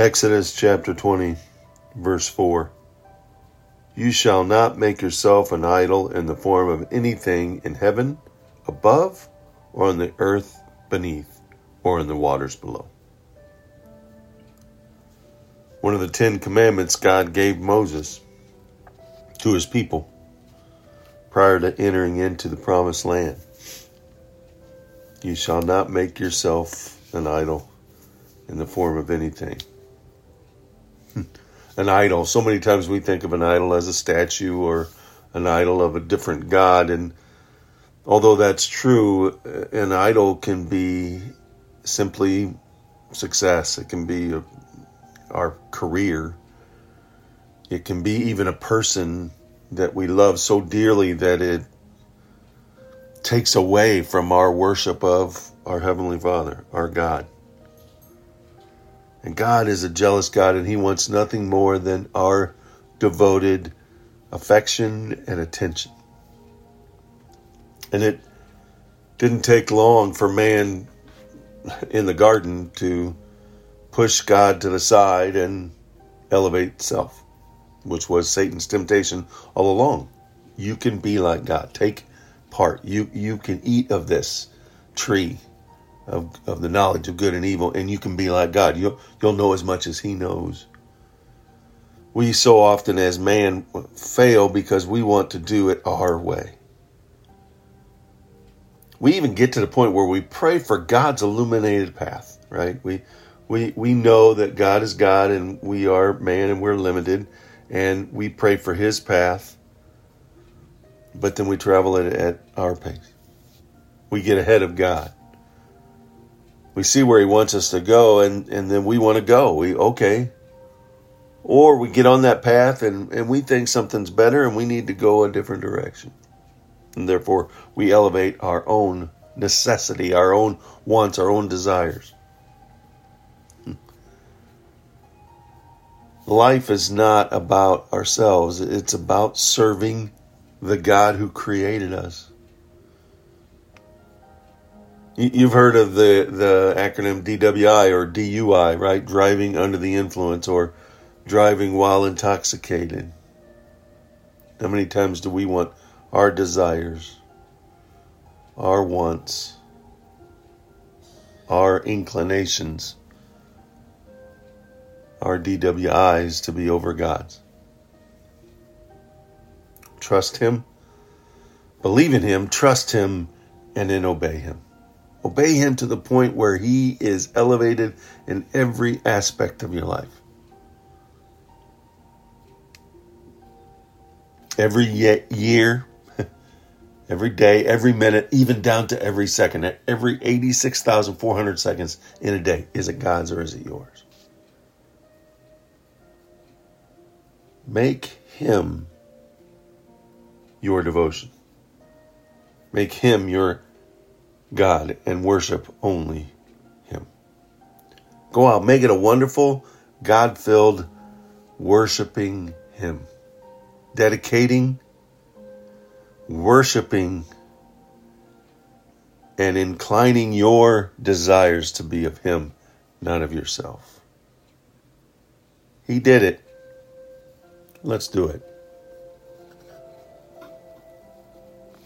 Exodus chapter 20, verse 4. You shall not make yourself an idol in the form of anything in heaven above, or on the earth beneath, or in the waters below. One of the Ten Commandments God gave Moses to his people prior to entering into the promised land. You shall not make yourself an idol in the form of anything an idol. So many times we think of an idol as a statue or an idol of a different god. And although that's true, an idol can be simply success, it can be a, our career, it can be even a person that we love so dearly that it takes away from our worship of our Heavenly Father, our God. And God is a jealous God, and He wants nothing more than our devoted affection and attention. And it didn't take long for man in the garden to push God to the side and elevate self, which was Satan's temptation all along. You can be like God. Take part. You you can eat of this tree of, of the knowledge of good and evil, and you can be like God. You'll, you'll know as much as He knows. We so often, as man, fail because we want to do it our way. We even get to the point where we pray for God's illuminated path, right? We, we, we know that God is God and we are man and we're limited, and we pray for His path, but then we travel it at our pace. We get ahead of God we see where he wants us to go and, and then we want to go. We okay. Or we get on that path and, and we think something's better and we need to go a different direction. And therefore we elevate our own necessity, our own wants, our own desires. Life is not about ourselves, it's about serving the God who created us. You've heard of the, the acronym DWI or DUI, right? Driving under the influence or driving while intoxicated. How many times do we want our desires, our wants, our inclinations, our DWIs to be over God's? Trust Him, believe in Him, trust Him, and then obey Him. Obey Him to the point where He is elevated in every aspect of your life. Every year, every day, every minute, even down to every second, every 86,400 seconds in a day, is it God's or is it yours? Make Him your devotion. Make Him your God and worship only Him. Go out, make it a wonderful, God filled worshiping Him. Dedicating, worshiping, and inclining your desires to be of Him, not of yourself. He did it. Let's do it.